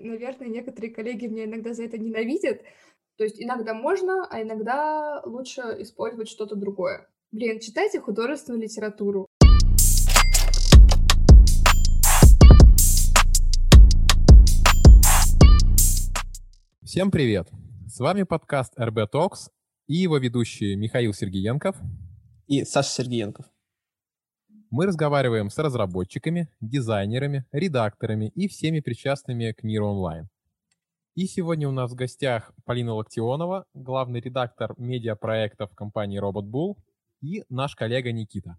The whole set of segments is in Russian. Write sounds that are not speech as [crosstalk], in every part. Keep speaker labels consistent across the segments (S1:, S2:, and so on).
S1: Наверное, некоторые коллеги меня иногда за это ненавидят. То есть иногда можно, а иногда лучше использовать что-то другое. Блин, читайте художественную литературу.
S2: Всем привет! С вами подкаст RB Talks и его ведущие Михаил Сергеенков
S3: и Саша Сергеенков.
S2: Мы разговариваем с разработчиками, дизайнерами, редакторами и всеми причастными к миру онлайн. И сегодня у нас в гостях Полина Локтионова, главный редактор медиапроектов компании Robot Bull, и наш коллега Никита.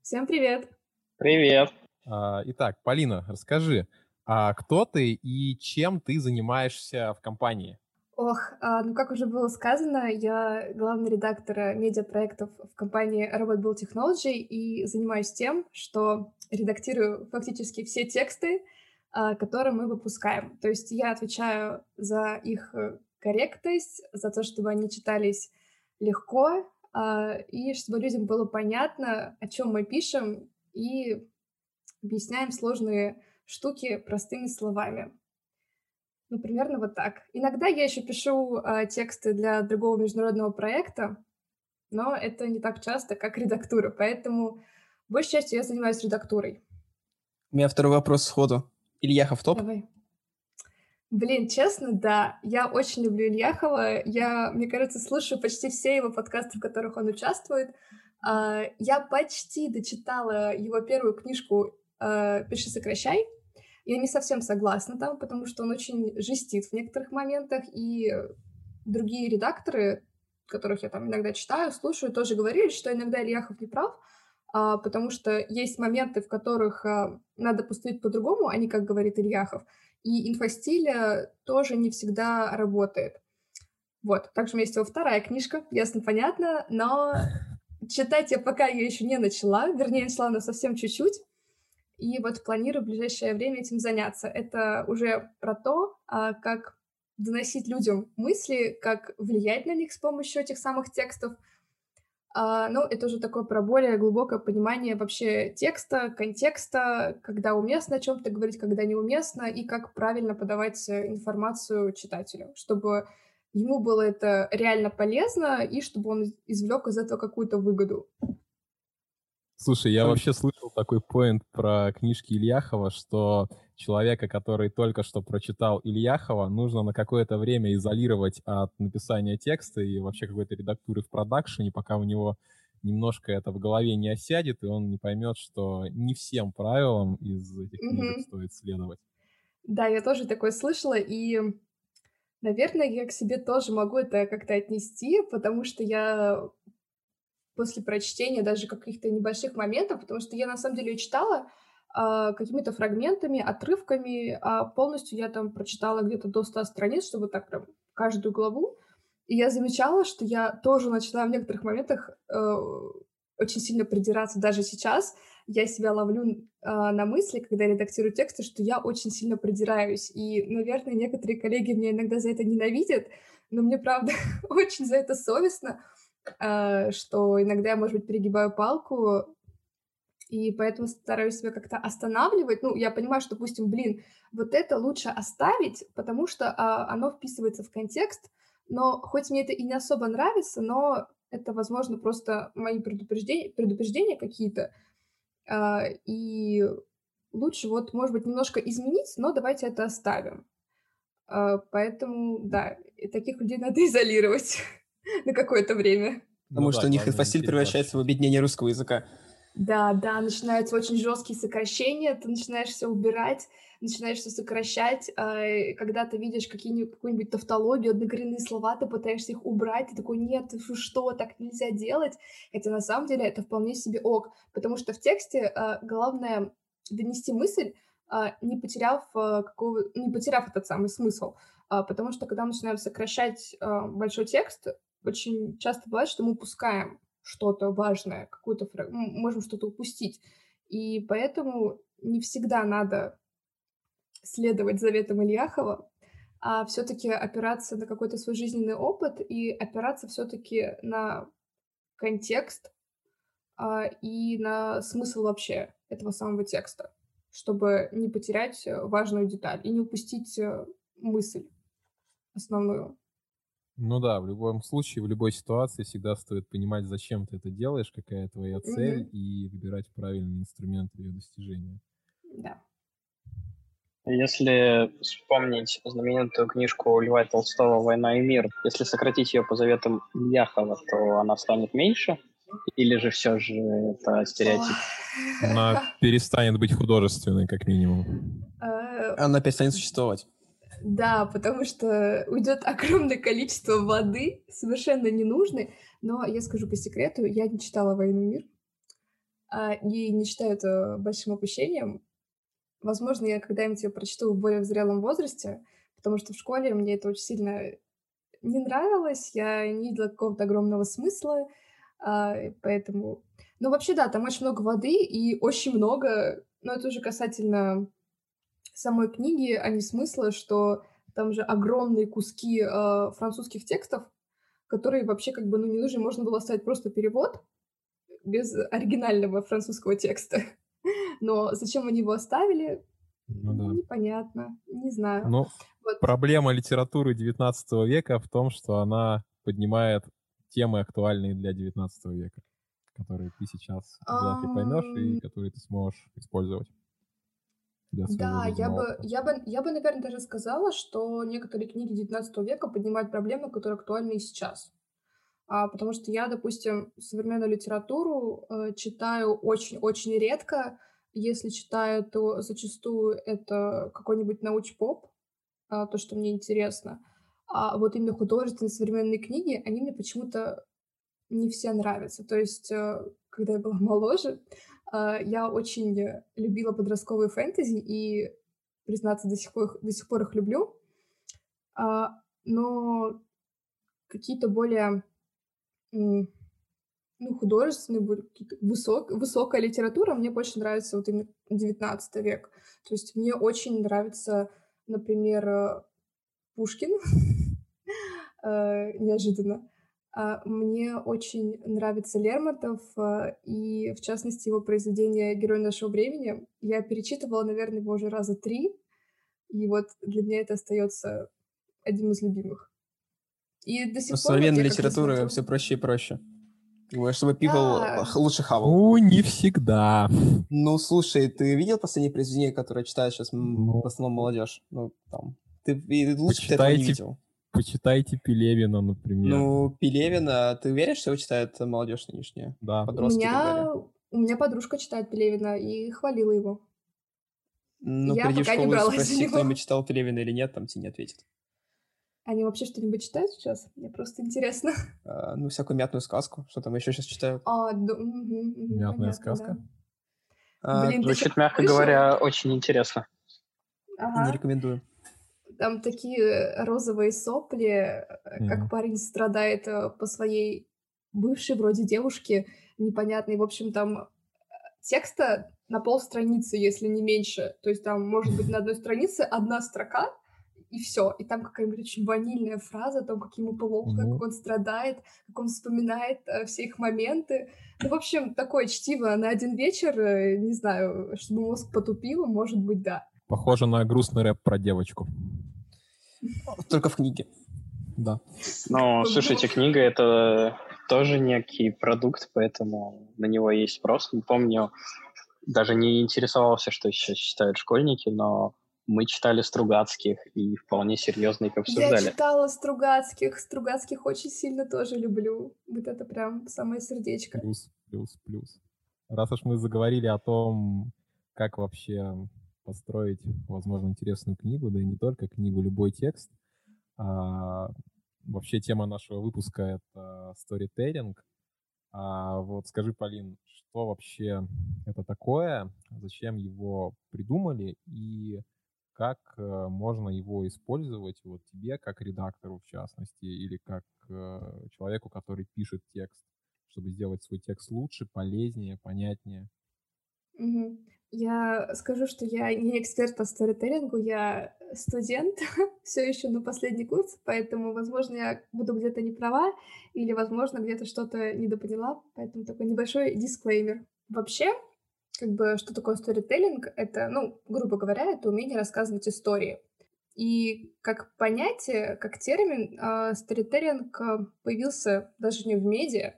S1: Всем привет!
S3: Привет!
S2: А, итак, Полина, расскажи, а кто ты и чем ты занимаешься в компании?
S1: Ох, а, ну как уже было сказано, я главный редактор медиапроектов в компании Robot Bull Technology и занимаюсь тем, что редактирую фактически все тексты, а, которые мы выпускаем. То есть я отвечаю за их э, корректность, за то, чтобы они читались легко, а, и чтобы людям было понятно, о чем мы пишем, и объясняем сложные штуки простыми словами. Ну, примерно вот так. Иногда я еще пишу э, тексты для другого международного проекта, но это не так часто, как редактура, поэтому большей частью я занимаюсь редактурой.
S3: У меня второй вопрос сходу. Ильяхов топ?
S1: Давай. Блин, честно, да. Я очень люблю Ильяхова. Я, мне кажется, слушаю почти все его подкасты, в которых он участвует. Uh, я почти дочитала его первую книжку uh, «Пиши, сокращай», я не совсем согласна там, потому что он очень жестит в некоторых моментах, и другие редакторы, которых я там иногда читаю, слушаю, тоже говорили, что иногда Ильяхов не прав, а, потому что есть моменты, в которых а, надо поступить по-другому, а не как говорит Ильяхов, и инфостиль тоже не всегда работает. Вот, также у меня есть его вторая книжка, ясно, понятно, но читать я пока ее еще не начала, вернее, начала она совсем чуть-чуть, и вот планирую в ближайшее время этим заняться. Это уже про то, а, как доносить людям мысли, как влиять на них с помощью этих самых текстов. А, ну, это уже такое про более глубокое понимание вообще текста, контекста, когда уместно о чем-то говорить, когда неуместно, и как правильно подавать информацию читателю, чтобы ему было это реально полезно, и чтобы он извлек из этого какую-то выгоду.
S2: Слушай, я вообще слышал такой поинт про книжки Ильяхова, что человека, который только что прочитал Ильяхова, нужно на какое-то время изолировать от написания текста и вообще какой-то редактуры в продакшене, пока у него немножко это в голове не осядет, и он не поймет, что не всем правилам из этих книжек mm-hmm. стоит следовать.
S1: Да, я тоже такое слышала, и, наверное, я к себе тоже могу это как-то отнести, потому что я после прочтения даже каких-то небольших моментов, потому что я на самом деле читала э, какими-то фрагментами, отрывками, а полностью я там прочитала где-то до 100 страниц, чтобы так прям каждую главу. И я замечала, что я тоже начала в некоторых моментах э, очень сильно придираться даже сейчас. Я себя ловлю э, на мысли, когда редактирую тексты, что я очень сильно придираюсь. И, наверное, некоторые коллеги меня иногда за это ненавидят, но мне, правда, [laughs] очень за это совестно, что иногда я, может быть, перегибаю палку, и поэтому стараюсь себя как-то останавливать. Ну, я понимаю, что, допустим, блин, вот это лучше оставить, потому что а, оно вписывается в контекст, но хоть мне это и не особо нравится, но это, возможно, просто мои предупреждения, предупреждения какие-то, а, и лучше вот, может быть, немножко изменить, но давайте это оставим. А, поэтому, да, таких людей надо [laughs] изолировать. [laughs] на какое-то время.
S3: Потому ну, что да, у них инфостиль превращается в объединение русского языка.
S1: Да, да, начинаются очень жесткие сокращения, ты начинаешь все убирать, начинаешь все сокращать, э, когда ты видишь какие-нибудь, какую-нибудь тавтологию, однокоренные слова, ты пытаешься их убрать, ты такой, нет, что, так нельзя делать, хотя на самом деле это вполне себе ок, потому что в тексте э, главное донести мысль, э, не потеряв какого, не потеряв этот самый смысл, потому что когда мы начинаем сокращать большой текст, очень часто бывает, что мы упускаем что-то важное, какую-то фраг... можем что-то упустить. И поэтому не всегда надо следовать заветам Ильяхова, а все-таки опираться на какой-то свой жизненный опыт и опираться все-таки на контекст а, и на смысл вообще этого самого текста, чтобы не потерять важную деталь и не упустить мысль основную.
S2: Ну да, в любом случае, в любой ситуации всегда стоит понимать, зачем ты это делаешь, какая твоя цель,
S1: Мгм.
S2: и выбирать правильный инструмент ее достижения.
S1: Да.
S4: Если вспомнить знаменитую книжку Льва Толстого «Война и мир», если сократить ее по заветам Ильяхова, то она станет меньше? Или же все же это стереотип?
S2: Она перестанет быть художественной, как минимум.
S1: Э,
S3: Она перестанет существовать.
S1: Да, потому что уйдет [laughs] огромное количество воды, совершенно ненужной. Но я скажу по секрету, я не читала «Войну и мир», а, и не считаю это большим опущением. Возможно, я когда-нибудь ее прочту в более зрелом возрасте, потому что в школе мне это очень сильно не нравилось, я не видела какого-то огромного смысла, а, поэтому... Ну, вообще, да, там очень много воды и очень много... Но это уже касательно самой книги, а не смысла, что там же огромные куски э, французских текстов, которые вообще как бы ну, не нужны. Можно было оставить просто перевод без оригинального французского текста. [laughs] Но зачем они его оставили,
S2: Ну да.
S1: непонятно, не знаю.
S2: Ну,
S1: Вот.
S2: проблема литературы XIX века в том, что она поднимает темы, актуальные для XIX века, которые ты сейчас вряд ли поймешь и которые ты сможешь использовать. Для
S1: Да, я бы, я бы, я бы, наверное, даже сказала, что некоторые книги XIX века поднимают проблемы, которые актуальны и сейчас. А, потому что я, допустим, современную литературу э, читаю очень-очень редко. Если читаю, то зачастую это какой-нибудь науч-поп, а, то, что мне интересно. А вот именно художественные современные книги, они мне почему-то не все нравятся. То есть, э, когда я была моложе, я очень э, любила подростковые фэнтези и, признаться, до сих пор, до сих пор их люблю. А, но какие-то более ну, художественные, высок, высокая литература мне больше нравится вот именно 19 век. То есть мне очень нравится, например, э, Пушкин, [laughs] э, неожиданно. А, Мне очень нравится Лермонтов, э, и в частности его произведение «Герой нашего времени». Я перечитывала, наверное, его уже раза три, и вот для меня это остается одним из любимых. И до сих
S3: У
S1: пор... вот
S3: современной
S1: я как
S3: литературы
S1: смотрю-
S3: все проще и проще. Чтобы people
S1: Да.
S3: лучше хавал.
S2: Ну, не всегда.
S3: Ну, слушай, ты видел последние произведения, которые читает сейчас
S2: Ну.
S3: в основном молодежь? Ну, там. Ты лучше этого не видел.
S2: Почитайте Пелевина, например.
S3: Ну, Пелевина, ты веришь, что его читает молодежь нынешняя?
S2: да.
S1: У
S3: Подростки так
S1: меня, у меня подружка читает Пелевина и хвалила его.
S3: Ну,
S1: Я
S3: приди в
S1: пока не
S3: школу
S1: бралась за
S3: спроси, кто-нибудь читал Пелевина или нет, там тебе не ответит.
S1: Они вообще что-нибудь читают сейчас? Мне просто интересно.
S3: А, ну, всякую мятную сказку, что там еще сейчас читают.
S1: А, да, мгм, мгм,
S2: Мятная
S1: понятно,
S2: сказка?
S1: да.
S3: А,
S1: Блин, ты
S4: Звучит,
S1: чё,
S4: мягко говоря, очень интересно.
S3: Не
S1: Ага.
S3: рекомендую.
S1: Там такие розовые сопли, э, как парень страдает э, по своей бывшей вроде девушке непонятной. В общем, там э, текста на полстраницы, если не меньше. То есть там может быть на одной странице одна строка, и все. И там какая-нибудь очень ванильная фраза, о том, как ему плохо,
S2: Ну.
S1: как он страдает, как он вспоминает э, все их моменты. Ну, в общем, такое чтиво на один вечер, э, не знаю, чтобы мозг потупило, может быть, да.
S2: Похоже на грустный рэп про девочку.
S3: Только в книге.
S2: Да.
S4: Ну, слушайте, книга — это тоже некий продукт, поэтому на него есть спрос. Не помню, даже не интересовался, что сейчас читают школьники, но мы читали Стругацких и вполне серьезно их
S1: Я
S4: обсуждали.
S1: читала Стругацких. Стругацких очень сильно тоже люблю. Вот это прям самое сердечко.
S2: Плюс, плюс, плюс. Раз уж мы заговорили о том, как вообще построить, возможно, интересную книгу, да и не только книгу, любой текст. А, вообще тема нашего выпуска — это сторителлинг. А вот скажи, Полин, что вообще это такое, зачем его придумали и как э, можно его использовать вот тебе, как редактору в частности, или как э, человеку, который пишет текст, чтобы сделать свой текст лучше, полезнее, понятнее.
S1: Мгм. Я скажу, что я не эксперт по сторителлингу, я студент, [laughs] все еще на последний курс, поэтому, возможно, я буду где-то не права, или, возможно, где-то что-то недопоняла, поэтому такой небольшой дисклеймер. Вообще, как бы, что такое сторителлинг? Это, ну, грубо говоря, это умение рассказывать истории. И как понятие, как термин, сторителлинг появился даже не в медиа,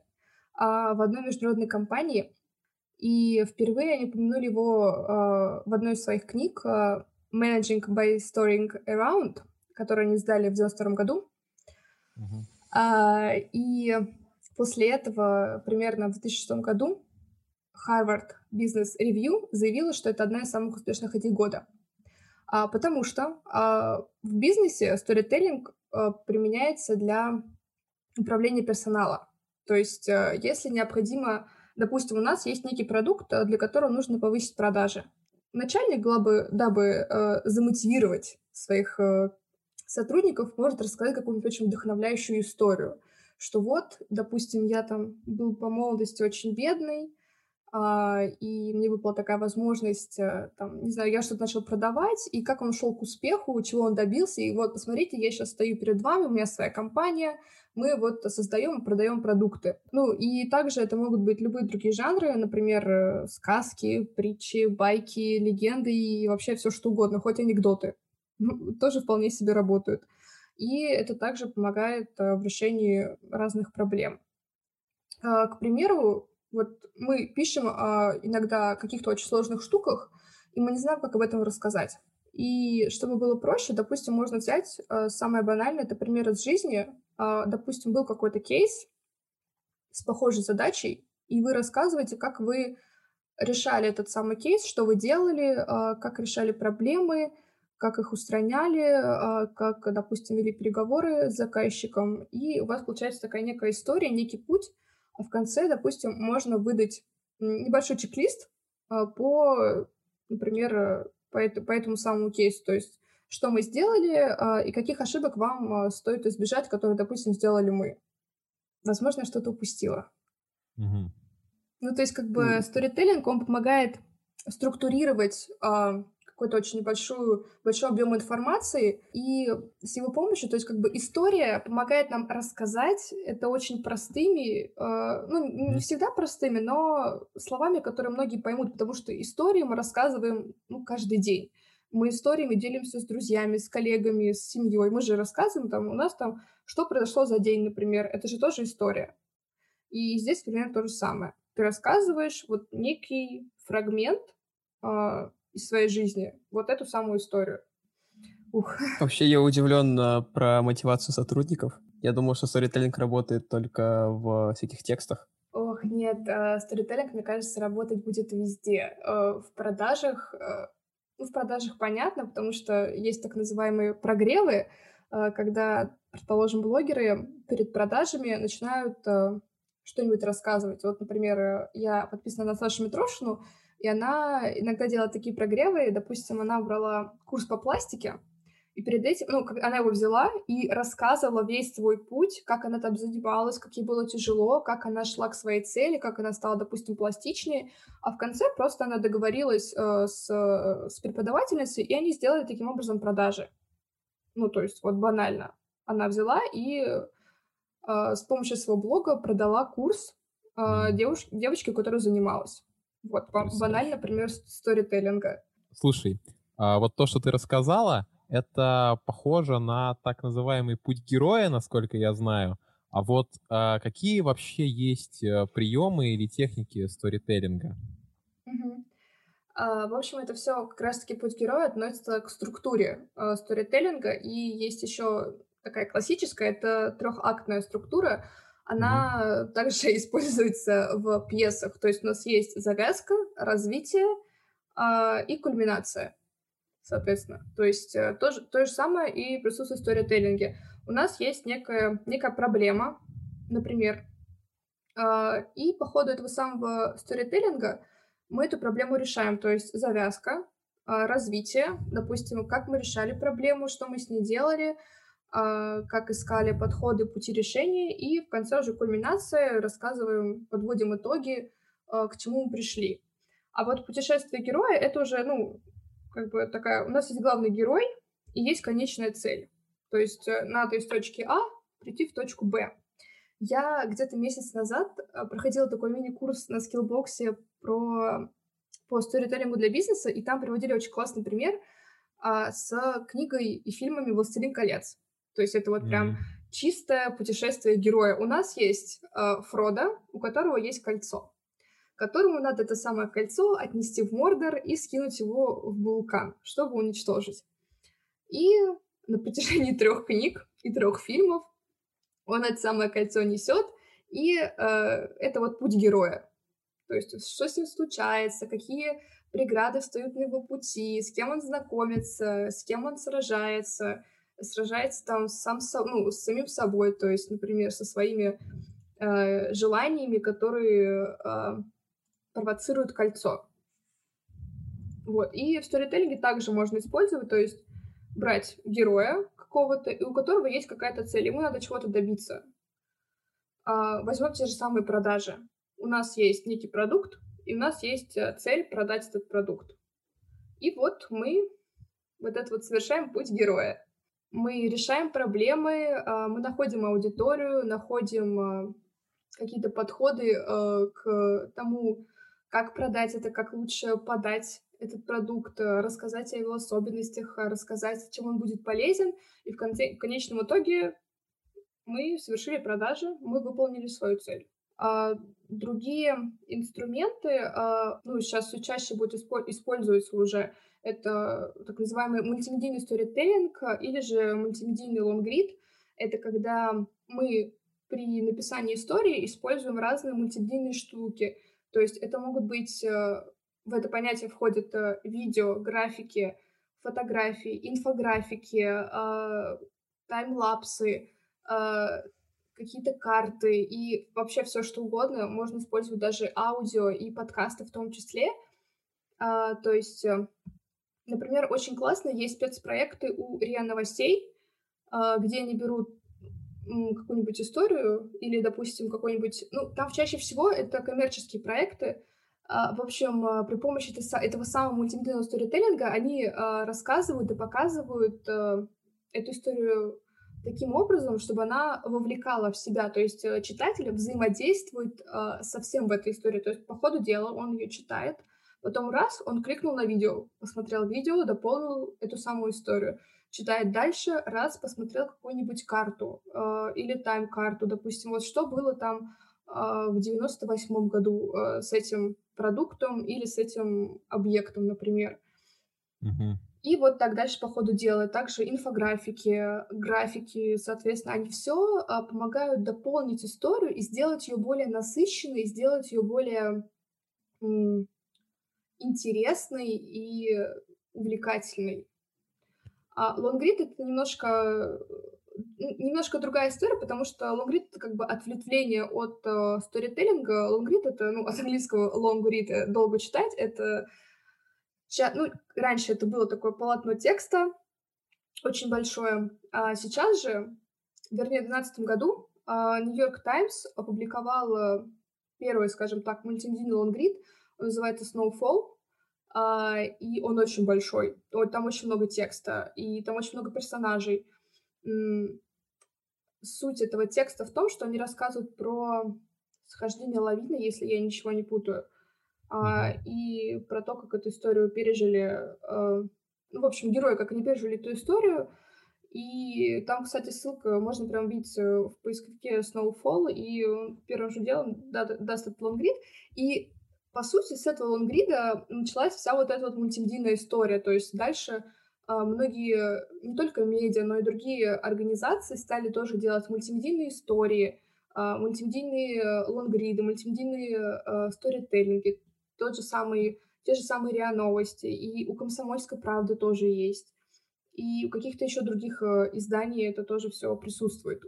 S1: а в одной международной компании. И впервые они упомянули его в одной из своих книг «Managing by Storing Around», которую они сдали в 92 году. Uh-huh. И после этого, примерно в 2006 году, Harvard Business Review заявила, что это одна из самых успешных идей года. А, потому что а, в бизнесе сторителлинг а, применяется для управления персонала. То есть, а, если необходимо, допустим, у нас есть некий продукт, для которого нужно повысить продажи. Начальник, дабы, дабы а, замотивировать своих а, сотрудников, может рассказать какую-нибудь очень вдохновляющую историю, что вот, допустим, я там был по молодости очень бедный, а, и мне выпала такая возможность, э, там, не знаю, я что-то начал продавать, и как он шел к успеху, чего он добился, и вот, посмотрите, я сейчас стою перед вами, у меня своя компания, мы вот создаем и продаем продукты. Ну, и также это могут быть любые другие жанры, например, э, сказки, притчи, байки, легенды и вообще все что угодно, хоть анекдоты. [laughs] Тоже вполне себе работают. И это также помогает э, в решении разных проблем. А, к примеру, вот мы пишем а, иногда о каких-то очень сложных штуках, и мы не знаем, как об этом рассказать. И чтобы было проще, допустим, можно взять а, самое банальное, это пример из жизни. А, допустим, был какой-то кейс с похожей задачей, и вы рассказываете, как вы решали этот самый кейс, что вы делали, а, как решали проблемы, как их устраняли, а, как, допустим, вели переговоры с заказчиком, и у вас получается такая некая история, некий путь, а в конце, допустим, можно выдать небольшой чек-лист по, например, по, это, по этому самому кейсу, то есть что мы сделали а, и каких ошибок вам а, стоит избежать, которые, допустим, сделали мы. Возможно, что-то упустила.
S2: Угу.
S1: Ну, то есть, как бы, сторителлинг, он помогает структурировать какой-то очень небольшую, большой объем информации, и с его помощью, то есть как бы история помогает нам рассказать это очень простыми, э, ну, не всегда простыми, но словами, которые многие поймут, потому что истории мы рассказываем, ну, каждый день. Мы историями делимся с друзьями, с коллегами, с семьей. Мы же рассказываем там, у нас там, что произошло за день, например. Это же тоже история. И здесь примерно то же самое. Ты рассказываешь вот некий фрагмент, а, из своей жизни. Вот эту самую историю.
S3: Ух. Вообще я удивлен а, про мотивацию сотрудников. Я думал, что сторителлинг работает только в всяких текстах.
S1: Ох, нет, сторителлинг, мне кажется, работать будет везде. Э, в продажах, э, ну, в продажах понятно, потому что есть так называемые прогревы, э, когда, предположим, блогеры перед продажами начинают что-нибудь рассказывать. Вот, например, я подписана на Сашу Митрошину, и она иногда делала такие прогревы. Допустим, она брала курс по пластике, и перед этим, ну, она его взяла и рассказывала весь свой путь, как она там занималась, как ей было тяжело, как она шла к своей цели, как она стала, допустим, пластичнее. А в конце просто она договорилась э, с, с преподавательницей, и они сделали таким образом продажи. Ну, то есть вот банально. Она взяла и э, с помощью своего блога продала курс э, девуш- девочке, которая занималась. Вот, банально пример сторителлинга.
S2: Слушай, а вот то, что ты рассказала, это похоже на так называемый путь героя, насколько я знаю. А вот а, какие вообще есть э, приемы или техники сторителлинга?
S1: Угу. А, в общем, это все как раз-таки путь героя относится к структуре а, сторителлинга. И есть еще такая классическая, это трехактная структура, она mm-hmm. [laughs] также используется в пьесах. То есть у нас есть завязка, развитие э, и кульминация, соответственно. То есть э, то, же, то же самое и присутствует в сторителлинге. У нас есть некая, некая проблема, например, э, и по ходу этого самого сторителлинга мы эту проблему решаем. То есть завязка, э, развитие, допустим, как мы решали проблему, что мы с ней делали, а, как искали подходы, пути решения, и в конце уже кульминации рассказываем, подводим итоги, а, к чему мы пришли. А вот путешествие героя — это уже, ну, как бы такая... У нас есть главный герой и есть конечная цель. То есть э, надо из точки А прийти в точку Б. Я где-то месяц назад э, проходила такой мини-курс на скиллбоксе про по сторителлингу для бизнеса, и там приводили очень классный пример — а, с книгой и фильмами «Властелин колец». То есть это вот прям чистое путешествие героя. У нас есть э, Фродо, у которого есть кольцо, которому надо это самое кольцо отнести в Мордор и скинуть его в вулкан, чтобы уничтожить. И на протяжении [laughs] трех книг и трех фильмов он это самое кольцо несет, и э, это вот путь героя. То есть что с ним случается, какие преграды встают на его пути, с кем он знакомится, с кем он сражается, сражается там сам ну, с самим собой, то есть, например, со своими э, желаниями, которые э, провоцируют кольцо. Вот. И в сторителлинге также можно использовать, то есть брать героя какого-то, и у которого есть какая-то цель, ему надо чего-то добиться. А, возьмем те же самые продажи. У нас есть некий продукт, и у нас есть э, цель продать этот продукт. И вот мы вот это вот совершаем путь героя мы решаем проблемы, а, мы находим аудиторию, находим а, какие-то подходы а, к тому, как продать это, как лучше подать этот продукт, рассказать о его особенностях, рассказать, чем он будет полезен. И в, конце, в конечном итоге мы совершили продажи, мы выполнили свою цель. А другие инструменты, а, ну, сейчас все чаще будут использоваться уже, это так называемый мультимедийный сторителлинг или же мультимедийный лонгрид. Это когда мы при написании истории используем разные мультимедийные штуки. То есть это могут быть, э, в это понятие входят э, видео, графики, фотографии, инфографики, э, таймлапсы, какие-то карты и вообще все что угодно. Можно использовать даже аудио и подкасты в том числе. То есть Например, очень классно есть спецпроекты у РИА Новостей, а, где они берут какую-нибудь историю или, допустим, какой-нибудь... Ну, там чаще всего это коммерческие проекты. А, в общем, а, при помощи этого самого мультимедийного сторителлинга они рассказывают и показывают эту историю таким образом, чтобы она вовлекала в себя, то есть э, читатель взаимодействует со всем в этой истории. То есть по ходу дела он ее читает, Потом раз, он кликнул на видео, посмотрел видео, дополнил эту самую историю. Читает дальше, раз, посмотрел какую-нибудь карту э, или тайм-карту, допустим, вот что было там э, в 98 году э, с этим продуктом или с этим объектом, например. И вот так дальше по ходу дела. Также инфографики, графики, соответственно, они все а, помогают дополнить историю и сделать ее более насыщенной, сделать ее более интересный и увлекательный. А лонгрид — это немножко немножко другая история, потому что лонгрид — это как бы ответвление от э, сторителлинга. Лонгрид — это, ну, от английского long read, э, долго читать. Это, ну, раньше это было такое полотно текста, очень большое. А сейчас же, вернее, в 2012 году Нью-Йорк э, Таймс опубликовал первый, скажем так, мультимедийный лонгрид — он называется Snowfall, и он очень большой. Там очень много текста, и там очень много персонажей. Суть этого текста в том, что они рассказывают про схождение лавины, если я ничего не путаю, uh, и про то, как эту историю пережили. Uh, ну, в общем, герои, как они пережили эту историю. И там, кстати, ссылка, можно прям видеть э, в поисковике Snowfall, и он первым же делом даст этот лонгрид. И по сути, с этого лонгрида началась вся вот эта вот мультимедийная история. То есть дальше а, многие, не только медиа, но и другие организации стали тоже делать мультимедийные истории, а, мультимедийные э, лонгриды, мультимедийные а, сторителлинги, тот же самый, те же самые РИА Новости, и у «Комсомольской правды» тоже есть, и у каких-то еще других э, изданий это тоже все присутствует.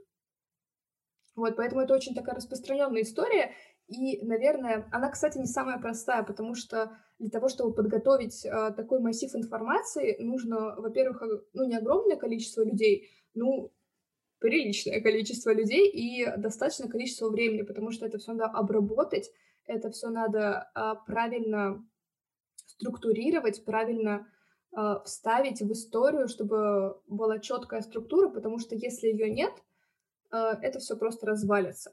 S1: Вот, поэтому это очень такая распространенная история, и, наверное, она, кстати, не самая простая, потому что для того, чтобы подготовить э, такой массив информации, нужно, во-первых, ну, не огромное количество людей, ну, приличное количество людей и достаточное количество времени, потому что это все надо обработать, это все надо э, правильно структурировать, правильно э, вставить в историю, чтобы была четкая структура, потому что если ее нет, э, это все просто развалится.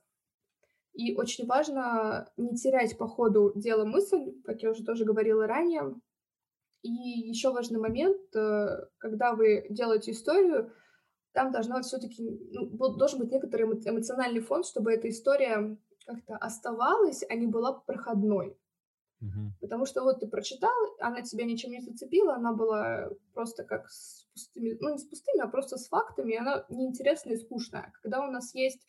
S1: И очень важно не терять по ходу дела мысль, как я уже тоже говорила ранее, И еще важный момент, э, когда вы делаете историю, там должна все-таки ну, должен быть некоторый эмоциональный фон, чтобы эта история как-то оставалась, а не была проходной.
S2: Мгм.
S1: Потому что вот ты прочитал, она тебя ничем не зацепила, она была просто как с пустыми, ну не с пустыми, а просто с фактами, и она неинтересная и скучная. Когда у нас есть а,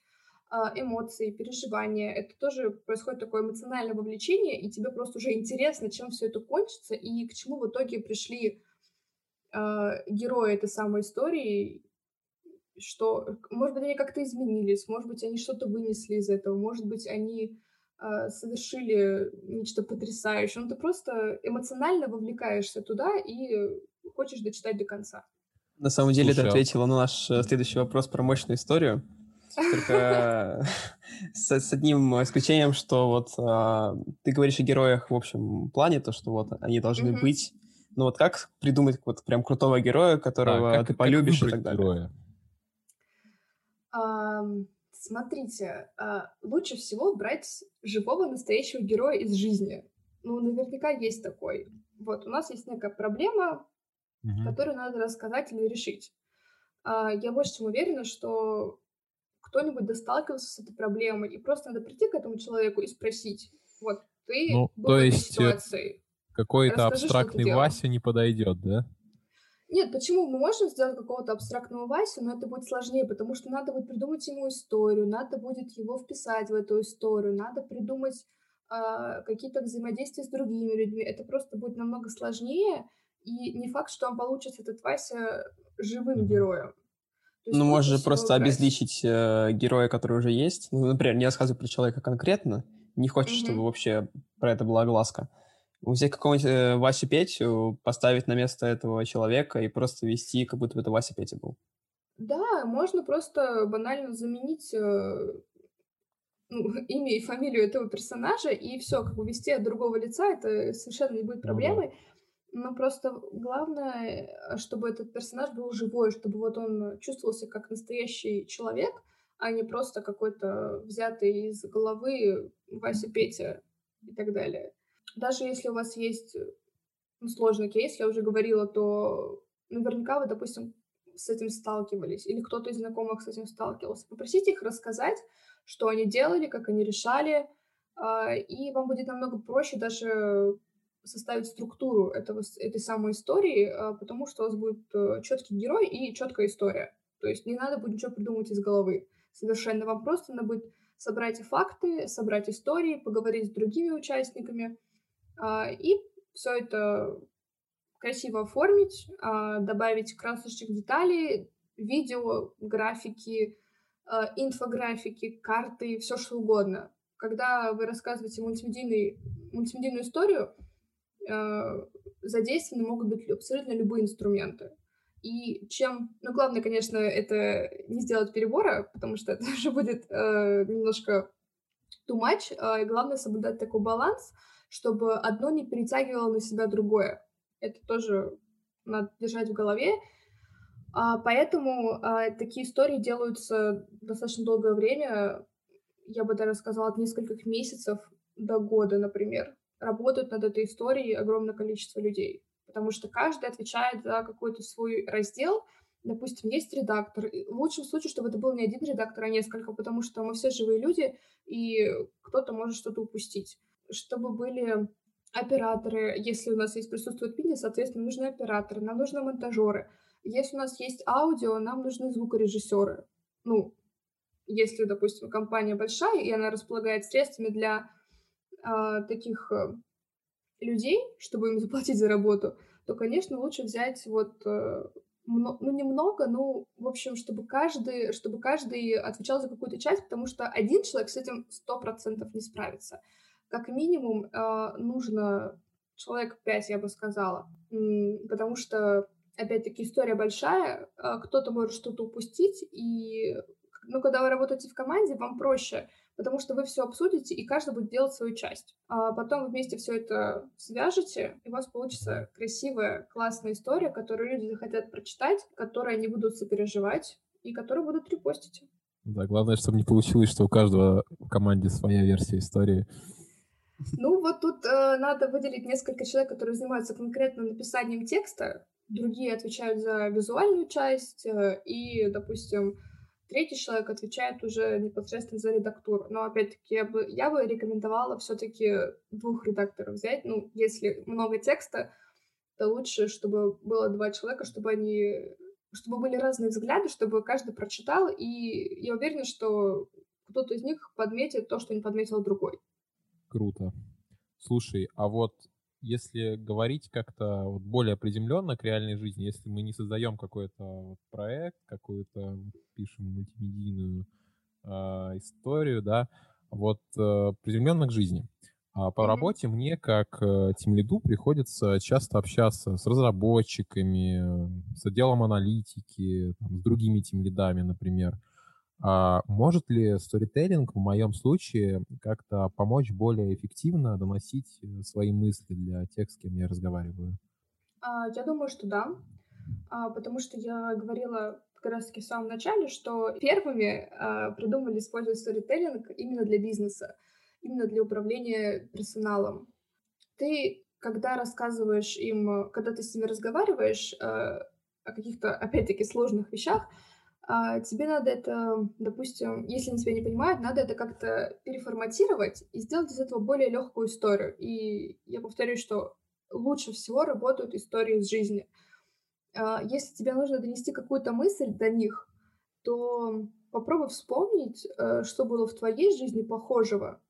S1: эмоции, переживания, это тоже происходит такое эмоциональное вовлечение, и тебе просто уже интересно, чем все это кончится, и к чему в итоге пришли а, герои этой самой истории, что, может быть, они как-то изменились, может быть, они что-то вынесли из этого, может быть, они э, совершили нечто потрясающее. Ну, ты просто эмоционально вовлекаешься туда и хочешь дочитать до конца.
S3: На самом деле, Слушай, ты а ответила на наш э, следующий вопрос про мощную историю. Только [laughs] с, с одним исключением, что вот а, ты говоришь о героях в общем плане, то, что вот они должны mm-hmm. быть. Ну вот как придумать вот прям крутого героя, которого да, как, ты полюбишь и так далее? Героя?
S1: Смотрите, а, лучше всего брать живого настоящего героя из жизни. Ну, наверняка есть такой. Вот, у нас есть некая проблема, угу. которую надо рассказать или решить. А, я больше чем уверена, что кто-нибудь досталкивался с этой проблемой, и просто надо прийти к этому человеку и спросить, вот, ты
S2: ну, был то в этой есть э, ситуации. Какой-то абстрактный Вася не подойдет, да?
S1: Нет, почему? Мы можем сделать какого-то абстрактного Васю, но это будет сложнее, потому что надо будет придумать ему историю, надо будет его вписать в эту историю, надо придумать э, какие-то взаимодействия с другими людьми. Это просто будет намного сложнее, и не факт, что он получится этот Вася живым героем.
S3: Ну, можешь просто убрать. обезличить э, героя, который уже есть. Ну, например, не рассказывай про человека конкретно, не хочешь, mm-hmm. чтобы вообще про это была глазка взять какого-нибудь э, Васю Петю, поставить на место этого человека и просто вести, как будто бы это Вася Петя был.
S1: Да, можно просто банально заменить э, ну, [laughs] имя и фамилию этого персонажа, и все, как бы вести от другого лица, это совершенно не будет проблемой. Ну, да. Но просто главное, чтобы этот персонаж был живой, чтобы вот он чувствовался как настоящий человек, а не просто какой-то взятый из головы Вася Петя и так далее даже если у вас есть э, ну, сложный кейс, я уже говорила, то наверняка вы, допустим, с этим сталкивались, или кто-то из знакомых с этим сталкивался. Попросите их рассказать, что они делали, как они решали, а, и вам будет намного проще даже составить структуру этого, этой самой истории, а, потому что у вас будет э, четкий герой и четкая история. То есть не надо будет ничего придумать из головы. Совершенно вам просто надо будет собрать факты, собрать истории, поговорить с другими участниками — а, и все это красиво оформить, а, добавить красочных деталей, видео, графики, инфографики, карты, все что угодно. Когда вы рассказываете мультимедийный, мультимедийную историю, задействованы могут быть абсолютно любые инструменты. И чем, ну, главное, конечно, это не сделать перебора, потому что это [laughs] уже будет э, немножко too much. Э, главное соблюдать такой баланс, чтобы одно не перетягивало на себя другое. Это тоже надо держать в голове. А, поэтому а, такие истории делаются достаточно долгое время, я бы даже сказала, от нескольких месяцев до года, например. Работают над этой историей огромное количество людей, потому что каждый отвечает за какой-то свой раздел. Допустим, есть редактор. В лучшем случае, чтобы это был не один редактор, а несколько, потому что мы все живые люди, и кто-то может что-то упустить чтобы были операторы, если у нас есть присутствует видео, соответственно, нужны операторы, нам нужны монтажеры. Если у нас есть аудио, нам нужны звукорежиссеры. Ну, если, допустим, компания большая, и она располагает средствами для э, таких э, людей, чтобы им [laughs] заплатить за работу, то, конечно, лучше взять вот, э, ну, немного, ну, в общем, чтобы каждый, чтобы каждый отвечал за какую-то часть, потому что один человек с этим сто процентов не справится. Как минимум э, нужно человек пять, я бы сказала, потому что, опять-таки, история большая, э, кто-то может что-то упустить, и, ну, когда вы работаете в команде, вам проще, потому что вы все обсудите, и каждый будет делать свою часть. А потом вы вместе все это свяжете, и у вас получится красивая, классная история, которую люди захотят прочитать, которые не будут сопереживать, и которые будут репостить.
S2: Да, главное, чтобы не получилось, что у каждого в команде своя версия истории.
S1: Ну, вот тут э, надо выделить несколько человек, которые занимаются конкретно написанием текста, другие отвечают за визуальную часть, э, и, допустим, третий человек отвечает уже непосредственно за редактуру. Но, опять-таки, я бы, я бы рекомендовала все таки двух редакторов взять. Ну, если много текста, то лучше, чтобы было два человека, чтобы они чтобы были разные взгляды, чтобы каждый прочитал, и я уверена, что кто-то из них подметит то, что не подметил другой.
S2: Круто. Слушай, а вот если говорить как-то вот более приземленно к реальной жизни, если мы не создаем какой-то вот проект, какую-то пишем мультимедийную э, историю, да, вот э, приземленно к жизни. А по работе мне, как э, тимлиду, приходится часто общаться с разработчиками, с отделом аналитики, там, с другими тимлидами, например. А может ли сторителлинг в моем случае как-то помочь более эффективно доносить э, свои мысли для тех, с кем я разговариваю?
S1: А, я думаю, что да, а, потому что я говорила как раз-таки в самом начале, что первыми а, придумали использовать сторителлинг именно для бизнеса, именно для управления персоналом. Ты, когда рассказываешь им, когда ты с ними разговариваешь о каких-то, опять-таки, сложных вещах, тебе надо это, допустим, если они тебя не понимают, надо это как-то переформатировать и сделать из этого более легкую историю. И я повторюсь, что лучше всего работают истории из жизни. А, если тебе нужно донести какую-то мысль до них, то попробуй вспомнить, э, что было в твоей жизни похожего,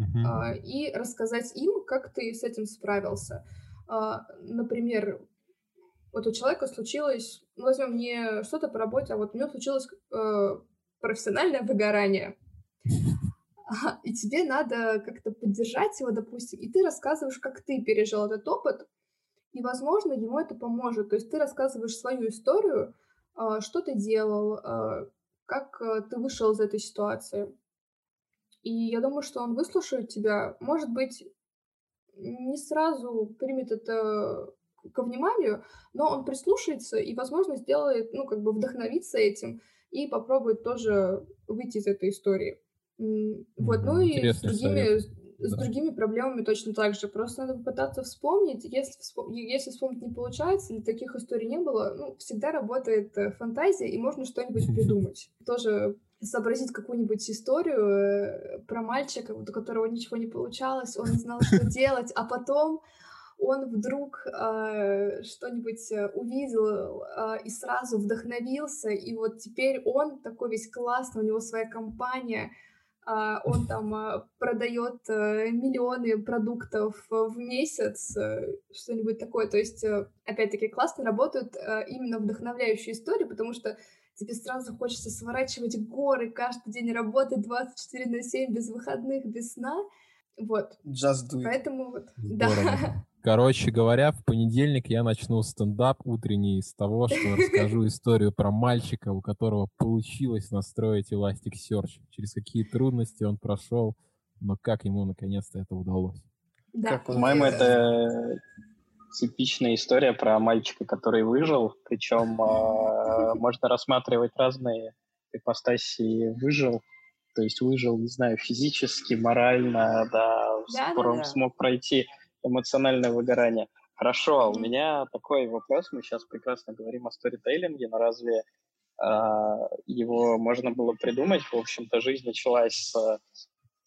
S1: uh-huh. и рассказать им, как ты с этим справился. Например, вот у человека случилось, ну, возьмем не что-то по работе, а вот у него случилось э, профессиональное выгорание. И тебе надо как-то поддержать его, допустим, и ты рассказываешь, как ты пережил этот опыт, и, возможно, ему это поможет. То есть ты рассказываешь свою историю, э, что ты делал, э, как э, ты вышел из этой ситуации. И я думаю, что он выслушает тебя, может быть, не сразу примет это ко вниманию, но он прислушается и, возможно, сделает, ну, как бы вдохновиться этим и попробует тоже выйти из этой истории. Вот, ну и с другими, с да. другими проблемами точно так же. Просто надо попытаться вспомнить. Если, вспом... если вспомнить не получается, или таких историй не было, ну, всегда работает э, фантазия, и можно что-нибудь [laughs] придумать. Тоже сообразить какую-нибудь историю э, про мальчика, у которого ничего не получалось, он не знал, что делать, а потом он вдруг э, что-нибудь э, увидел э, и сразу вдохновился, и вот теперь он такой весь классный, у него своя компания, э, он там э, продает э, миллионы продуктов в месяц, э, что-нибудь такое. То есть, э, опять-таки, классно работают э, именно вдохновляющие истории, потому что тебе сразу хочется сворачивать горы, каждый день работать 24 на 7 без выходных, без сна. Вот.
S3: Just do it.
S1: Поэтому вот,
S2: Здорово. да. [laughs] Короче говоря, в понедельник я начну стендап утренний с того, что расскажу историю про мальчика, у которого получилось настроить Elasticsearch. Через какие трудности он прошел, но как ему наконец-то это удалось.
S4: Да. По-моему, это типичная история про мальчика, который выжил. Причем э, можно рассматривать разные ипостаси выжил. То есть выжил, не знаю, физически, морально, да, да, да, да. смог пройти эмоциональное выгорание. Хорошо, а у меня такой вопрос. Мы сейчас прекрасно говорим о сторителлинге, но разве э, его можно было придумать? В общем-то, жизнь началась с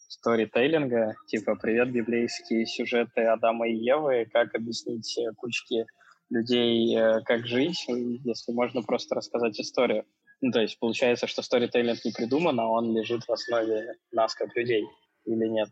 S4: сторителлинга, типа «Привет, библейские сюжеты Адама и Евы», как объяснить кучке людей, э, как жить, если можно просто рассказать историю. Ну, то есть получается, что сторителлинг не придуман, а он лежит в основе нас как людей, или нет?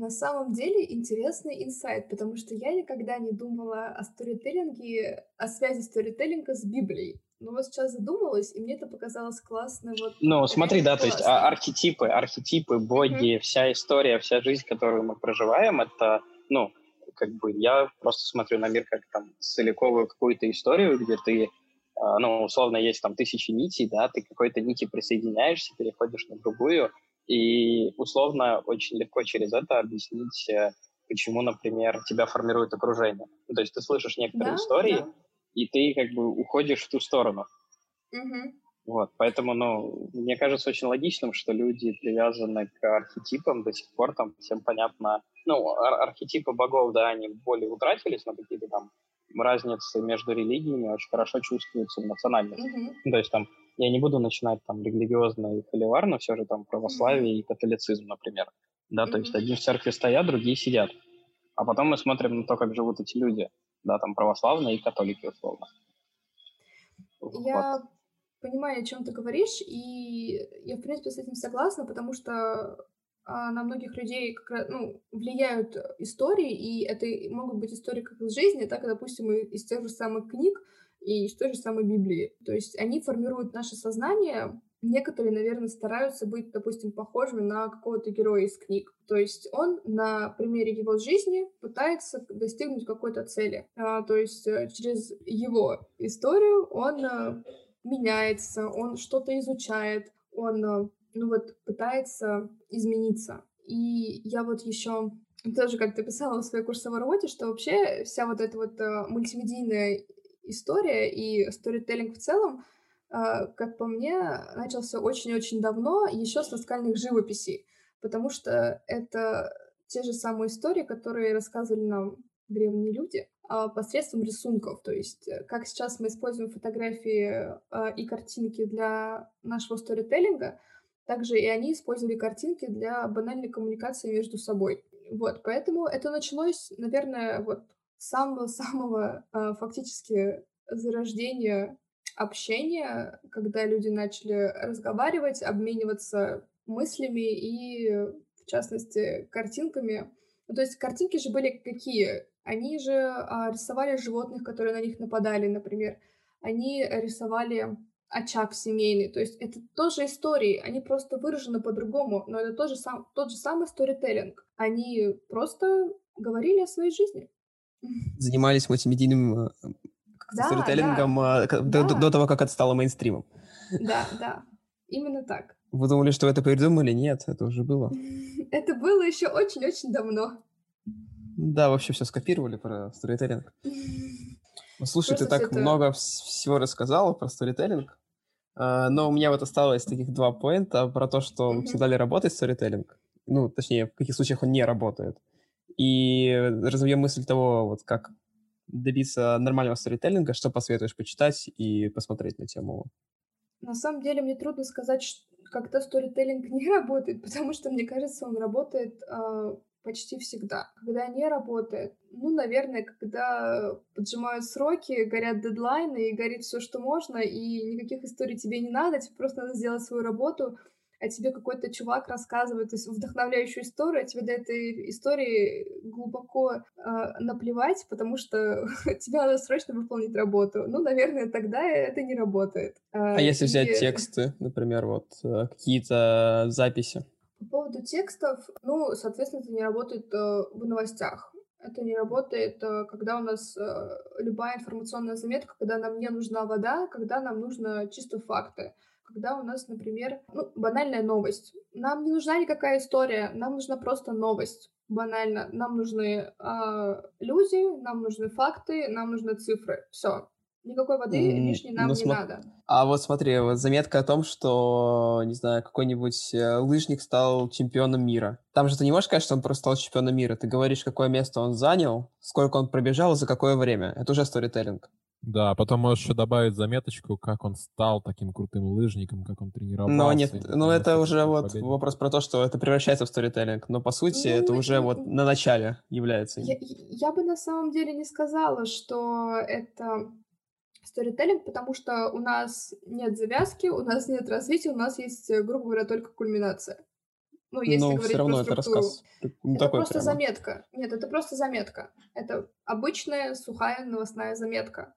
S1: На самом деле интересный инсайт, потому что я никогда не думала о сторителлинге, о связи сторителлинга с Библией. Но вот сейчас задумалась, и мне это показалось классно. Вот,
S4: ну, смотри, да, классно. то есть а, архетипы, архетипы, боги, mm-hmm. вся история, вся жизнь, которую мы проживаем, это, ну, как бы я просто смотрю на мир как там целиковую какую-то историю, где ты, а, ну, условно, есть там тысячи нитей, да, ты какой-то нити присоединяешься, переходишь на другую, и условно очень легко через это объяснить, э, почему, например, тебя формирует окружение. Ну, то есть ты слышишь некоторые да, истории, да. и ты как бы уходишь в ту сторону.
S1: Угу.
S4: Вот, поэтому, ну, мне кажется очень логичным, что люди привязаны к архетипам до сих пор, там всем понятно, ну, ар- архетипы богов, да, они более утратились, но какие-то там разницы между религиями очень хорошо чувствуются в национальности. Mm-hmm. То есть там я не буду начинать там религиозный холивар, но все же там православие mm-hmm. и католицизм, например. Да, mm-hmm. то есть одни в церкви стоят, другие сидят. А потом мы смотрим на то, как живут эти люди, да, там православные и католики условно.
S1: Я вот понимаю, о чем ты говоришь, и я, в принципе, с этим согласна, потому что а, на многих людей как раз, ну, влияют истории, и это могут быть истории как из жизни, так и, допустим, из тех же самых книг и из той же самой Библии. То есть они формируют наше сознание, Некоторые, наверное, стараются быть, допустим, похожими на какого-то героя из книг. То есть он на примере его жизни пытается достигнуть какой-то цели. А, то есть э, через его историю он э, меняется, он что-то изучает, он, э, ну вот, пытается измениться. И я вот еще тоже как-то писала в своей курсовой работе, что вообще вся вот эта вот мультимедийная история и сторителлинг в целом, э, как по мне, начался очень-очень давно, еще с наскальных живописей, потому что это те же самые истории, которые рассказывали нам древние люди, а, посредством рисунков. То есть э, как сейчас мы используем фотографии а, и картинки для нашего сторителлинга, также и они использовали картинки для банальной коммуникации между собой. Вот, поэтому это началось, наверное, вот самого-самого а, фактически зарождения общения, когда люди начали разговаривать, обмениваться мыслями и, в частности, картинками. Ну, то есть картинки же были какие? Они же а, рисовали животных, которые на них нападали, например. Они рисовали очаг семейный. То есть это тоже истории, они просто выражены по-другому, но это тоже сам, тот же самый сторителлинг. Они просто говорили о своей жизни.
S3: Занимались мультимедийным э, да, сторителлингом да. До, да. До, того, как это стало мейнстримом.
S1: Да, да, [laughs] именно так.
S3: Вы думали, что это придумали? Нет, это уже было. [laughs]
S1: Это было еще очень-очень давно.
S3: Да, вообще все скопировали про сторителлинг. Ну, [laughs] слушай, Просто ты так это... много всего рассказала про сторителлинг, а, но у меня вот осталось таких два поинта про то, что mm-hmm. всегда ли работает сторителлинг, ну, точнее, в каких случаях он не работает. И разовьем мысль того, вот как добиться нормального сторителлинга, что посоветуешь почитать и посмотреть на тему?
S1: На самом деле мне трудно сказать, когда сторителлинг [laughs] не работает, потому что, мне кажется, он работает э, почти всегда. Когда не работает, ну, наверное, когда поджимают сроки, горят дедлайны и горит все, что можно, и никаких историй тебе не надо, тебе просто надо сделать свою работу, а тебе какой-то чувак рассказывает то есть вдохновляющую историю, а тебе до этой истории глубоко э, наплевать, потому что [laughs] тебе надо срочно выполнить работу. Ну, наверное, тогда это не работает.
S3: А, а если и... взять тексты, например, вот э, какие-то записи?
S1: По поводу текстов, ну, соответственно, это не работает э, в новостях. Это не работает, э, когда у нас э, любая информационная заметка, когда нам не нужна вода, когда нам нужно чисто факты. Когда у нас, например, ну, банальная новость. Нам не нужна никакая история, нам нужна просто новость. Банально. Нам нужны э, люди, нам нужны факты, нам нужны цифры. Все. Никакой воды mm, лишней нам ну, не см... надо.
S3: А вот смотри, вот заметка о том, что, не знаю, какой-нибудь э, лыжник стал чемпионом мира. Там же ты не можешь сказать, что он просто стал чемпионом мира. Ты говоришь, какое место он занял, сколько он пробежал, за какое время. Это уже сторителлинг.
S2: Да, потом можешь еще добавить заметочку, как он стал таким крутым лыжником, как он тренировался.
S3: Но нет, ну это уже вот победе. вопрос про то, что это превращается в сторителлинг, но по сути ну, это уже вот на начале является.
S1: Я, я бы на самом деле не сказала, что это сторителлинг, потому что у нас нет завязки, у нас нет развития, у нас есть, э, грубо говоря, только кульминация. Ну, если Но говорить все равно про структуру. это рассказ. Не это просто прямо. заметка. Нет, это просто заметка. Это обычная сухая новостная заметка.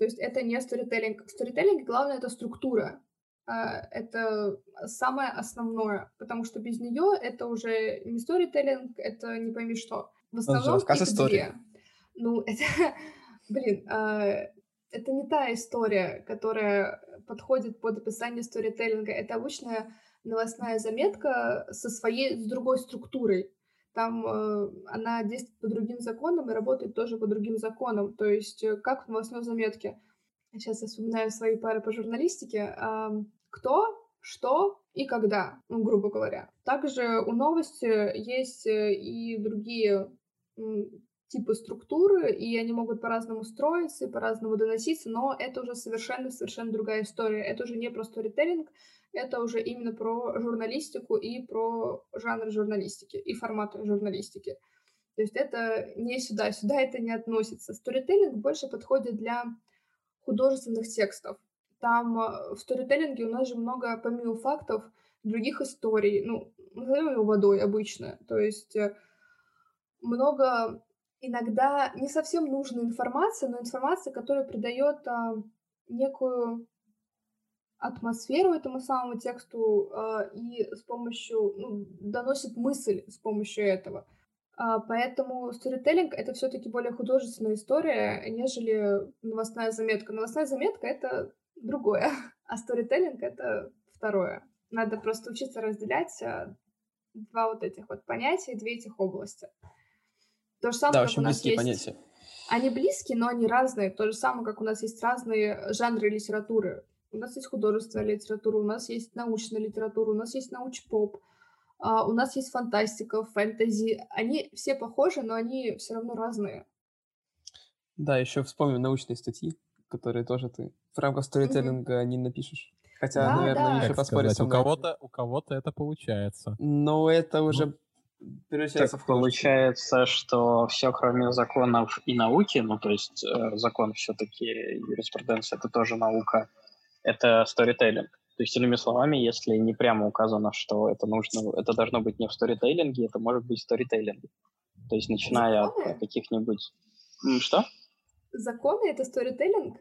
S1: То есть это не сторителлинг. Сторителлинг, главное, это структура. А, это самое основное, потому что без нее это уже не сторителлинг, это не пойми что. В основном
S3: рассказ истории.
S1: Ну, [laughs] это, блин, а, это не та история, которая подходит под описание сторителлинга. Это обычная новостная заметка со своей, с другой структурой. Там э, она действует по другим законам и работает тоже по другим законам. То есть э, как в новостной заметке. сейчас я вспоминаю свои пары по журналистике, кто, что и когда, ну, грубо говоря. Также у новости есть э, и другие типы структуры, и они могут по-разному строиться и по-разному доноситься, но это уже совершенно-совершенно другая история. Это уже не про сторителлинг, это уже именно про журналистику и про жанр журналистики и форматы журналистики. То есть это не сюда, сюда это не относится. Сторителлинг больше подходит для художественных текстов. Там э, в сторителлинге у нас же много, помимо фактов, других историй. Ну, назовем его водой обычно. То есть э, много иногда не совсем нужной информации, но информация, которая придает а, некую атмосферу этому самому тексту а, и с помощью, ну, доносит мысль с помощью этого. А, поэтому сторителлинг — это все таки более художественная история, нежели новостная заметка. Новостная заметка — это другое, [laughs] а сторителлинг — это второе. Надо просто учиться разделять а, два вот этих вот понятия, две этих области. То же самое,
S3: да, как очень у нас близкие
S1: есть...
S3: понятия.
S1: Они близкие, но они разные. То же самое, как у нас есть разные жанры литературы. У нас есть художественная литература, у нас есть научная литература, у нас есть науч-поп, а, у нас есть фантастика, фэнтези. Они все похожи, но они все равно разные.
S3: Да, еще вспомню научные статьи, которые тоже ты в рамках сторителлинга mm-hmm. не напишешь. Хотя, да, наверное, да. еще поспорить
S2: У кого-то, у кого-то это получается.
S3: Но это уже ну,
S4: превращается так в получается, что все, кроме законов и науки, ну, то есть э, закон все-таки, юриспруденция, это тоже наука, это сторителлинг. То есть, иными словами, если не прямо указано, что это нужно, это должно быть не в сторителлинге, это может быть в сторителлинге. То есть, начиная Законы? от каких-нибудь... Что?
S1: Законы — это сторителлинг?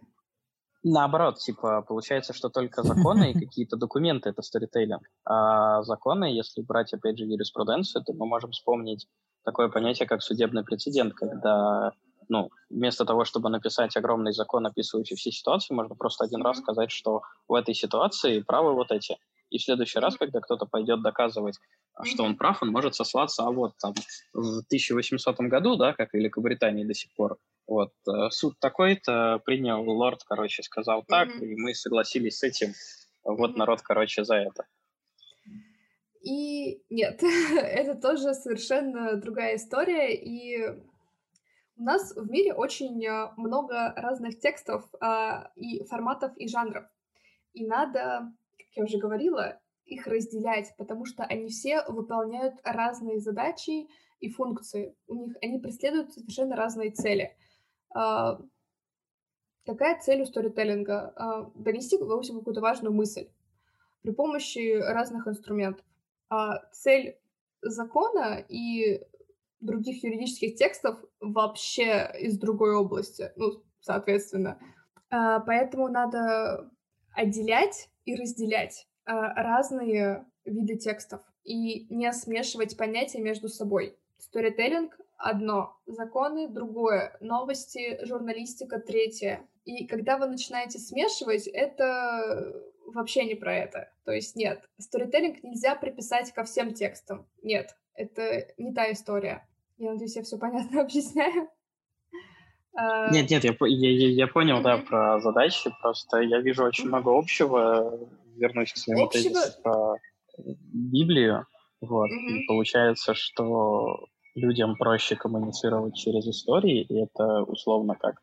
S4: Наоборот, типа, получается, что только законы и какие-то документы — это сторителлинг. А законы, если брать, опять же, юриспруденцию, то мы можем вспомнить такое понятие, как судебный прецедент, когда ну, вместо того, чтобы написать огромный закон, описывающий все ситуации, можно просто один раз сказать, что в этой ситуации правы вот эти. И в следующий раз, когда кто-то пойдет доказывать, что он прав, он может сослаться, а вот там в 1800 году, да, как в Великобритании до сих пор, вот, э, суд такой-то принял, лорд, короче, сказал так, mm-hmm. и мы согласились с этим, вот mm-hmm. народ, короче, за это.
S1: И нет, [laughs] это тоже совершенно другая история, и у нас в мире очень э, много разных текстов а, и форматов и жанров. И надо, как я уже говорила, их разделять, потому что они все выполняют разные задачи и функции. У них они преследуют совершенно разные цели. А, какая цель у сторителлинга? А, донести, общем, какую-то важную мысль при помощи разных инструментов. Цель закона и других юридических текстов вообще из другой области, ну, соответственно. А, поэтому надо отделять и разделять а, разные виды текстов и не смешивать понятия между собой. Сторителлинг — одно, законы — другое, новости, журналистика — третье. И когда вы начинаете смешивать, это вообще не про это. То есть нет, сторителлинг нельзя приписать ко всем текстам. Нет, это не та история. Я надеюсь, я все понятно [laughs] объясняю.
S4: Нет, нет, я, я, я понял, да, про задачи. Просто я вижу очень много общего. Вернусь к своему общего... тезису про Библию. Вот. Mm-hmm. И получается, что людям проще коммуницировать через истории, и это условно как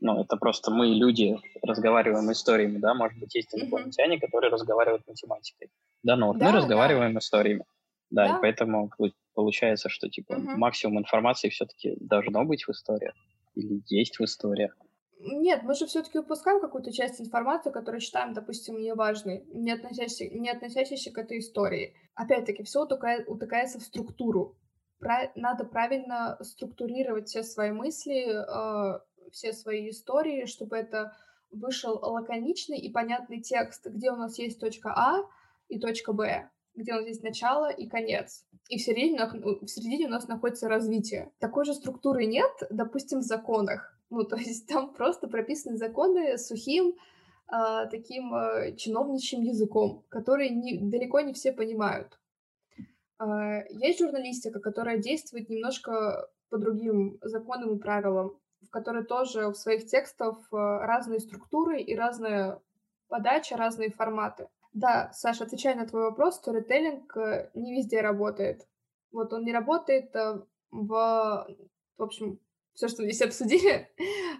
S4: ну, это просто мы, люди, разговариваем историями, да, может быть, есть инопланетяне, mm-hmm. которые разговаривают математикой. Да, ну вот да, мы разговариваем да. историями. Да, да, и поэтому получается, что типа угу. максимум информации все-таки должно быть в историях или есть в историях.
S1: Нет, мы же все-таки упускаем какую-то часть информации, которую считаем, допустим, неважной, не относящейся, не относящейся к этой истории. Опять-таки, все утыкает, утыкается в структуру. Про, надо правильно структурировать все свои мысли, э, все свои истории, чтобы это вышел лаконичный и понятный текст, где у нас есть точка А и точка Б где у нас есть начало и конец. И в середине, в середине у нас находится развитие. Такой же структуры нет, допустим, в законах. Ну, [laughs] то есть там просто прописаны законы сухим, э, таким э, чиновничьим языком, который не, далеко не все понимают. Э, есть журналистика, которая действует немножко по другим законам и правилам. в которой тоже в своих текстах разные структуры и разная подача, разные форматы. Да, Саша, отвечая на твой вопрос, сторителлинг э, не везде работает. Вот он не работает э, в, в общем, все, что мы здесь [laughs] обсудили,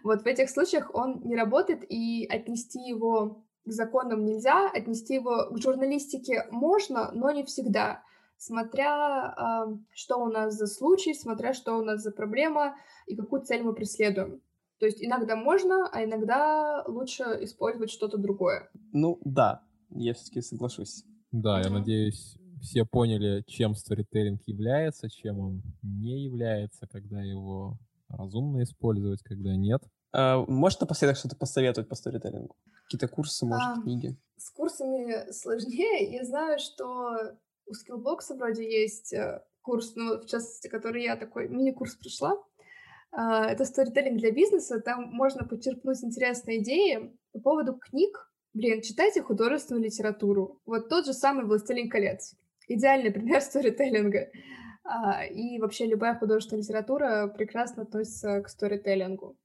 S1: вот в этих случаях он не работает, и отнести его к законам нельзя, отнести его к журналистике можно, но не всегда смотря э, что у нас за случай, смотря что у нас за проблема и какую цель мы преследуем. То есть иногда можно, а иногда лучше использовать что-то другое.
S3: Ну да, я все-таки соглашусь.
S2: Да, я надеюсь, все поняли, чем сторителлинг является, чем он не является, когда его разумно использовать, когда нет.
S3: А, может напоследок что-то посоветовать по сторителлингу? Какие-то курсы, может, а, книги?
S1: С курсами сложнее. Я знаю, что у Skillbox вроде есть э, курс, ну, в частности, который я такой мини-курс прошла. А, это сторителлинг для бизнеса. Там можно почерпнуть интересные идеи по поводу книг. Блин, читайте художественную литературу. Вот тот же самый «Властелин колец». Идеальный [laughs] пример сторителлинга. А, и вообще любая художественная литература прекрасно относится к сторителлингу.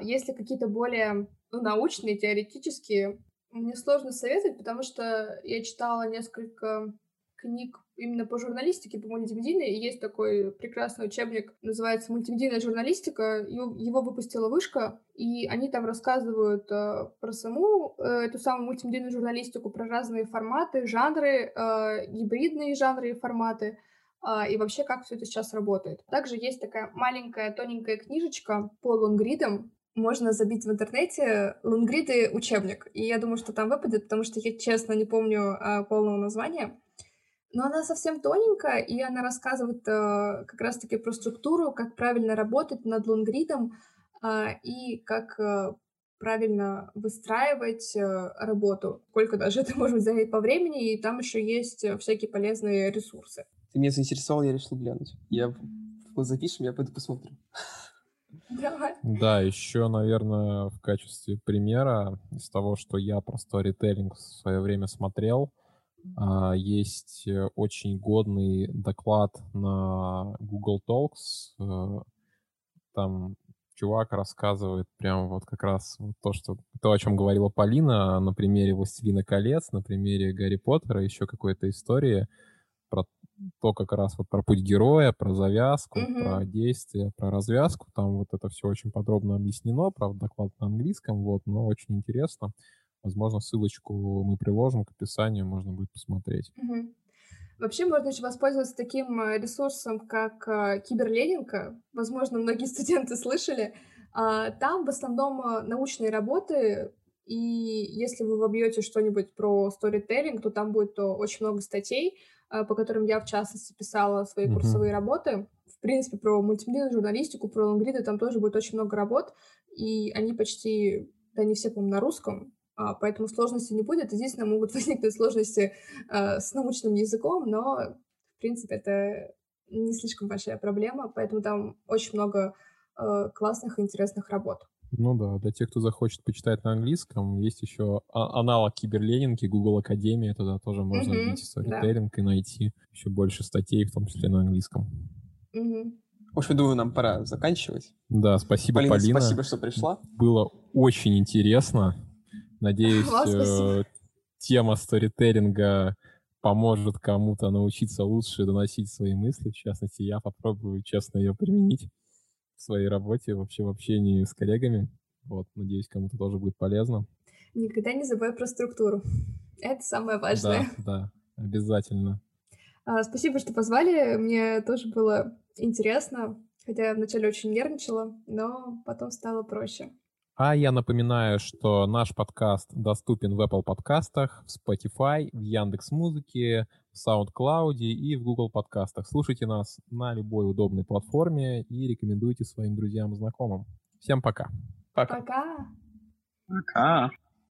S1: Если какие-то более ну, научные, теоретические, мне сложно советовать, потому что я читала несколько книг именно по журналистике, по мультимедийной, и есть такой прекрасный учебник, называется «Мультимедийная журналистика», его выпустила Вышка, и они там рассказывают э, про саму э, эту самую мультимедийную журналистику, про разные форматы, жанры, э, гибридные жанры и форматы, э, и вообще как все это сейчас работает. Также есть такая маленькая тоненькая книжечка по лонгридам, можно забить в интернете лонгриды. Учебник, и я думаю, что там выпадет, потому что я честно не помню э, полного названия. Но она совсем тоненькая, и она рассказывает э, как раз-таки про структуру, как правильно работать над лонгридом э, и как э, правильно выстраивать э, работу, сколько даже это [laughs] может занять по времени, и там еще есть всякие полезные ресурсы.
S3: Ты меня заинтересовал, я решил глянуть. Я запишем, я пойду посмотрю.
S1: Давай.
S2: Да, еще, наверное, в качестве примера из того, что я про сторителлинг в свое время смотрел, есть э, очень годный доклад на Google Talks. Э, там чувак рассказывает прям вот как раз вот то, что то, о чем говорила Полина на примере «Властелина колец», на примере Гарри Поттера, еще какой-то истории про то, как раз вот про путь героя, про завязку, mm-hmm. про действие, про развязку. Там вот это все очень подробно объяснено, правда, доклад на английском, вот, но очень интересно. Возможно, ссылочку мы приложим к описанию, можно будет посмотреть.
S1: Угу. Вообще можно еще воспользоваться таким э, ресурсом, как э, Киберленинка. Возможно, многие [laughs] студенты слышали. А, там в основном э, научные работы, и если вы вобьете что-нибудь про сторителлинг, то там будет очень много статей, по которым я, в частности, писала свои uh-huh. курсовые работы. В принципе, про мультимедийную журналистику, про лонгриды там тоже будет очень много работ, и они почти, да не все, по-моему, на русском, поэтому сложности не будет. Единственное, могут [laughs] возникнуть сложности а, с научным языком, но, в принципе, это не слишком большая проблема, поэтому там очень много а, классных и интересных работ.
S2: Ну да, для тех, кто захочет почитать на английском, есть еще аналог киберленинги, Google Академия, туда тоже можно mm-hmm, вбить сторителлинг да. и найти еще больше статей, в том числе на английском.
S1: Mm-hmm.
S3: В общем, думаю, нам пора заканчивать.
S2: Да, спасибо, Полина. Полина.
S3: Спасибо, что пришла.
S2: Было очень интересно. Надеюсь, э, тема сторителлинга поможет кому-то научиться лучше доносить свои мысли. В частности, я попробую честно ее применить в своей работе, вообще в общении с коллегами. Вот, надеюсь, кому-то тоже будет полезно.
S1: Никогда не забывай про структуру. Это самое важное.
S2: Да, да, обязательно.
S1: А, спасибо, что позвали. Мне тоже было интересно, хотя я вначале очень нервничала, но потом стало проще.
S2: А я напоминаю, что наш подкаст доступен в Apple подкастах, в Spotify, в Яндекс Музыке, в SoundCloud и в Google подкастах. Слушайте нас на любой удобной платформе и рекомендуйте своим друзьям и знакомым. Всем пока.
S1: Пока. Пока.
S4: Пока.